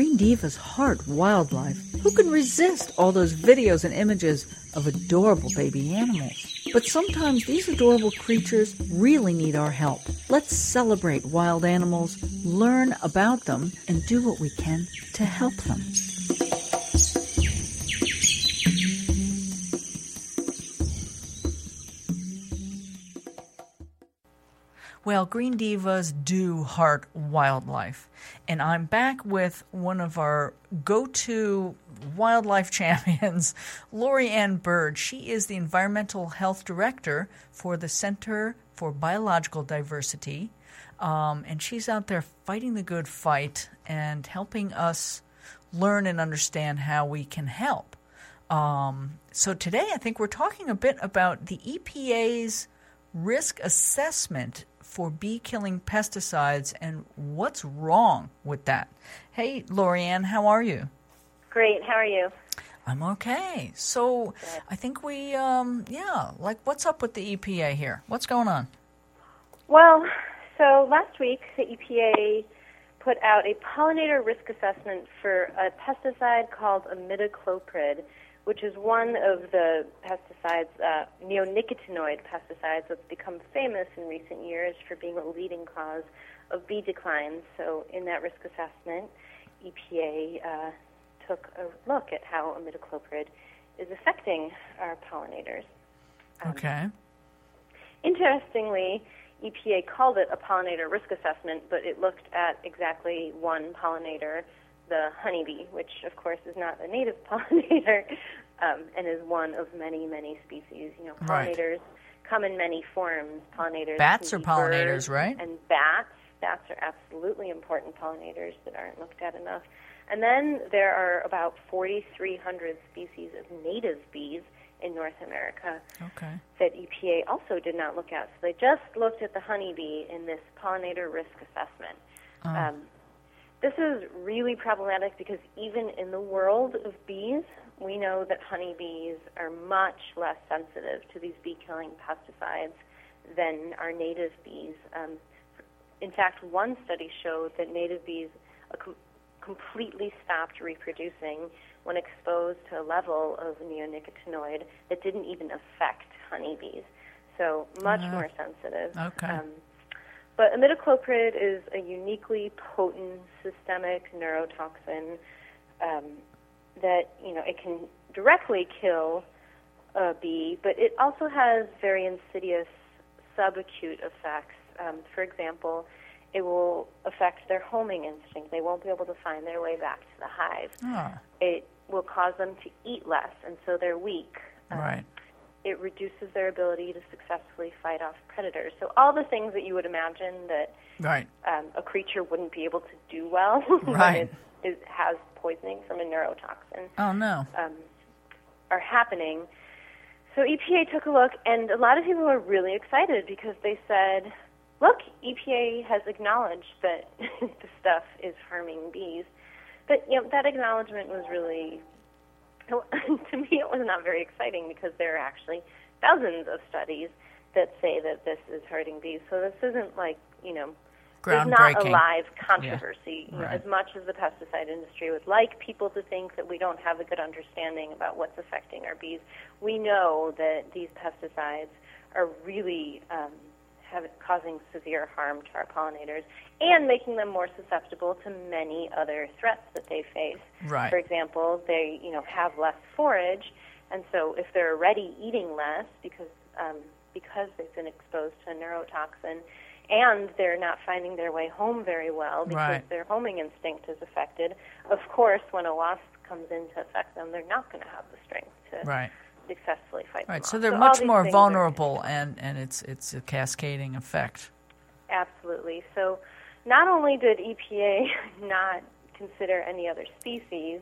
Green Diva's heart wildlife. Who can resist all those videos and images of adorable baby animals? But sometimes these adorable creatures really need our help. Let's celebrate wild animals, learn about them, and do what we can to help them. Well, Green Divas do heart wildlife. And I'm back with one of our go to wildlife champions, Lori Ann Burd. She is the Environmental Health Director for the Center for Biological Diversity. Um, and she's out there fighting the good fight and helping us learn and understand how we can help. Um, so today, I think we're talking a bit about the EPA's risk assessment for bee killing pesticides and what's wrong with that. Hey, Lori Ann, how are you? Great. How are you? I'm okay. So Good. I think we, um, yeah, like what's up with the EPA here? What's going on? Well, so last week the EPA put out a pollinator risk assessment for a pesticide called imidacloprid which is one of the pesticides, uh, neonicotinoid pesticides, that's become famous in recent years for being a leading cause of bee declines. So, in that risk assessment, EPA uh, took a look at how imidacloprid is affecting our pollinators. Um, okay. Interestingly, EPA called it a pollinator risk assessment, but it looked at exactly one pollinator the honeybee, which of course is not a native pollinator um, and is one of many, many species. You know, pollinators right. come in many forms. Pollinators. Bats are pollinators, right? And bats. Bats are absolutely important pollinators that aren't looked at enough. And then there are about 4,300 species of native bees in North America okay. that EPA also did not look at. So they just looked at the honeybee in this pollinator risk assessment. Oh. Um, this is really problematic because even in the world of bees, we know that honeybees are much less sensitive to these bee killing pesticides than our native bees. Um, in fact, one study showed that native bees com- completely stopped reproducing when exposed to a level of neonicotinoid that didn't even affect honeybees. So much uh, more sensitive. Okay. Um, but imidacloprid is a uniquely potent systemic neurotoxin um, that you know it can directly kill a bee, but it also has very insidious subacute effects. Um, for example, it will affect their homing instinct. They won't be able to find their way back to the hive. Ah. It will cause them to eat less, and so they're weak. Um, right it reduces their ability to successfully fight off predators. So all the things that you would imagine that right. um, a creature wouldn't be able to do well right. when it, it has poisoning from a neurotoxin. Oh no, um, are happening. So EPA took a look, and a lot of people were really excited because they said, "Look, EPA has acknowledged that the stuff is harming bees." But you know that acknowledgement was really to me, it was not very exciting because there are actually thousands of studies that say that this is hurting bees. So this isn't like you know, there's not a live controversy. Yeah. Right. As much as the pesticide industry would like people to think that we don't have a good understanding about what's affecting our bees, we know that these pesticides are really um, have, causing severe harm to our pollinators and making them more susceptible to many other threats that they face. Right. For example, they you know have less forage, and so if they're already eating less because um, because they've been exposed to a neurotoxin, and they're not finding their way home very well because right. their homing instinct is affected. Of course, when a wasp comes in to affect them, they're not going to have the strength to right successfully fight right. So they're so much more vulnerable, and and it's it's a cascading effect. Absolutely. So, not only did EPA not consider any other species,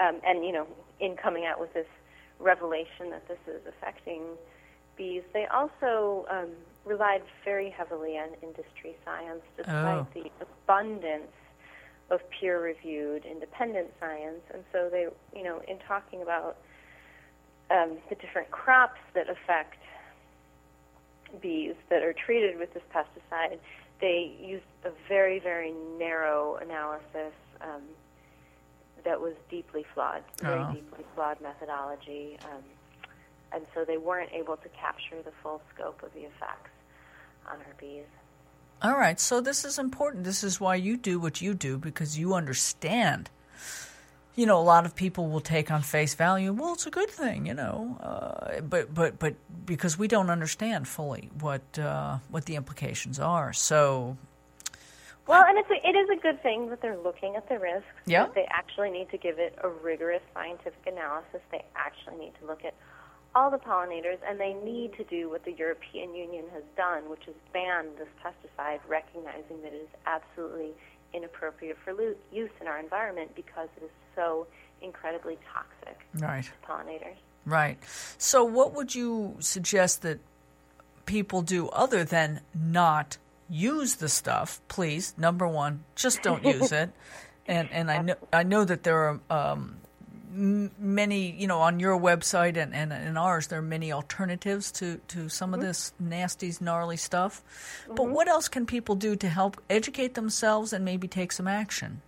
um, and you know, in coming out with this revelation that this is affecting bees, they also um, relied very heavily on industry science, despite oh. the abundance of peer-reviewed independent science. And so they, you know, in talking about um, the different crops that affect bees that are treated with this pesticide, they used a very, very narrow analysis. Um, that was deeply flawed, very Oh. deeply flawed methodology, um, and so they weren't able to capture the full scope of the effects on our bees. All right, so this is important. This is why you do what you do because you understand. You know, a lot of people will take on face value. Well, it's a good thing, you know, uh, but but but because we don't understand fully what uh, what the implications are. So, Well, and it's a, it is a good thing that they're looking at the risks. Yeah. They actually need to give it a rigorous scientific analysis. They actually need to look at all the pollinators, and they need to do what the European Union has done, which is ban this pesticide, recognizing that it is absolutely inappropriate for lo- use in our environment because it is so incredibly toxic right, to pollinators. right. So, what would you suggest that people do other than not use the stuff? Please, number one, just don't use it. And and I know I know that there are um, many, you know, on your website and, and in ours, there are many alternatives to, to some of this nasty, gnarly stuff. But what else can people do to help educate themselves and maybe take some action?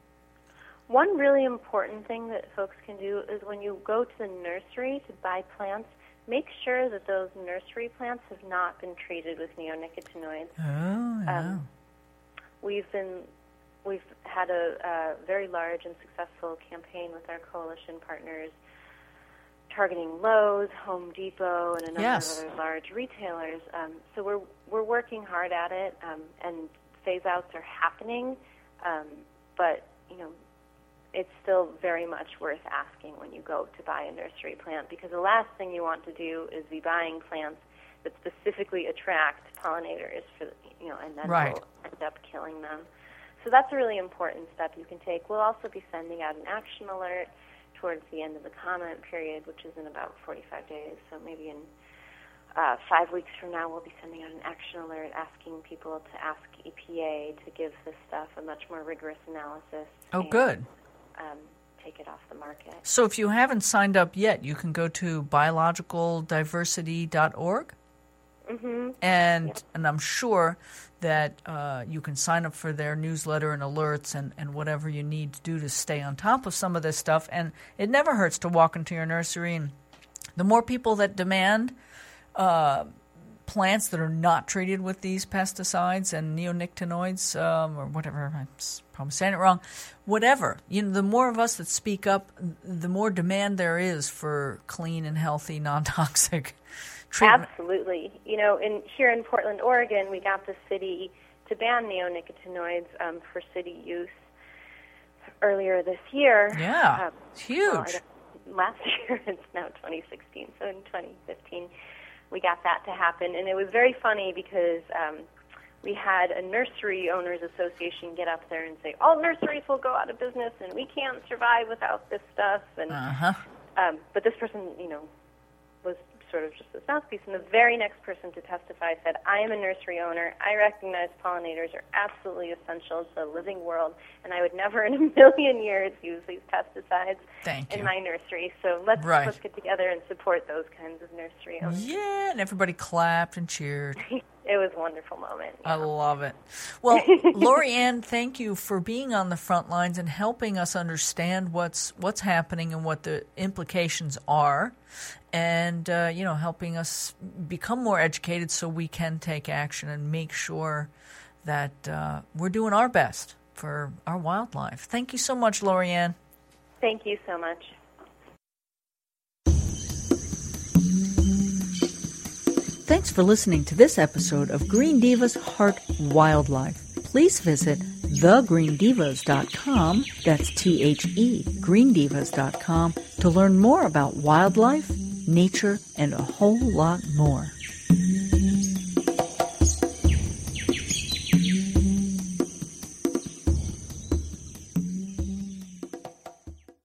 One really important thing that folks can do is when you go to the nursery to buy plants, make sure that those nursery plants have not been treated with neonicotinoids. Oh, yeah. Um, we've been we've had a, a very large and successful campaign with our coalition partners targeting Lowe's, Home Depot, and a number Yes. of other large retailers. Um, so we're we're working hard at it, um, and phase outs are happening. Um, but you know, it's still very much worth asking when you go to buy a nursery plant because the last thing you want to do is be buying plants that specifically attract pollinators for you know and then Right. end up killing them. So that's a really important step you can take. We'll also be sending out an action alert towards the end of the comment period, which is in about 45 days. So maybe in uh, five weeks from now, we'll be sending out an action alert asking people to ask EPA to give this stuff a much more rigorous analysis. Oh, and, good. Um, take it off the market. So if you haven't signed up yet, you can go to biologicaldiversity.org. Mm-hmm. And, and I'm sure that uh, you can sign up for their newsletter and alerts and, and whatever you need to do to stay on top of some of this stuff. And it never hurts to walk into your nursery. And the more people that demand uh, plants that are not treated with these pesticides and neonicotinoids um, or whatever, I'm probably saying it wrong, whatever, you know, the more of us that speak up, the more demand there is for clean and healthy, non toxic treatment. Absolutely. You know, in here in Portland, Oregon, we got the city to ban neonicotinoids um, for city use earlier this year. Yeah, Um, it's huge. well, last year, it's now 2016. So in 2015, we got that to happen, and it was very funny because um, we had a nursery owners association get up there and say, "All nurseries will go out of business, and we can't survive without this stuff." And Uh huh. um, but this person, you know, sort of just this mouthpiece. And the very next person to testify said, I am a nursery owner. I recognize pollinators are absolutely essential to the living world, and I would never in a million years use these pesticides Thank in you. my nursery. So let's, Right. let's get together and support those kinds of nursery owners. Yeah, and everybody clapped and cheered. It was a wonderful moment. I love it. Well, Lori Ann, thank you for being on the front lines and helping us understand what's what's happening and what the implications are, and uh, you know, helping us become more educated so we can take action and make sure that uh, we're doing our best for our wildlife. Thank you so much, Lori Ann. Thank you so much. Thanks for listening to this episode of Green Divas Heart Wildlife. Please visit thegreendivas.com, that's T H E, greendivas.com, to learn more about wildlife, nature, and a whole lot more.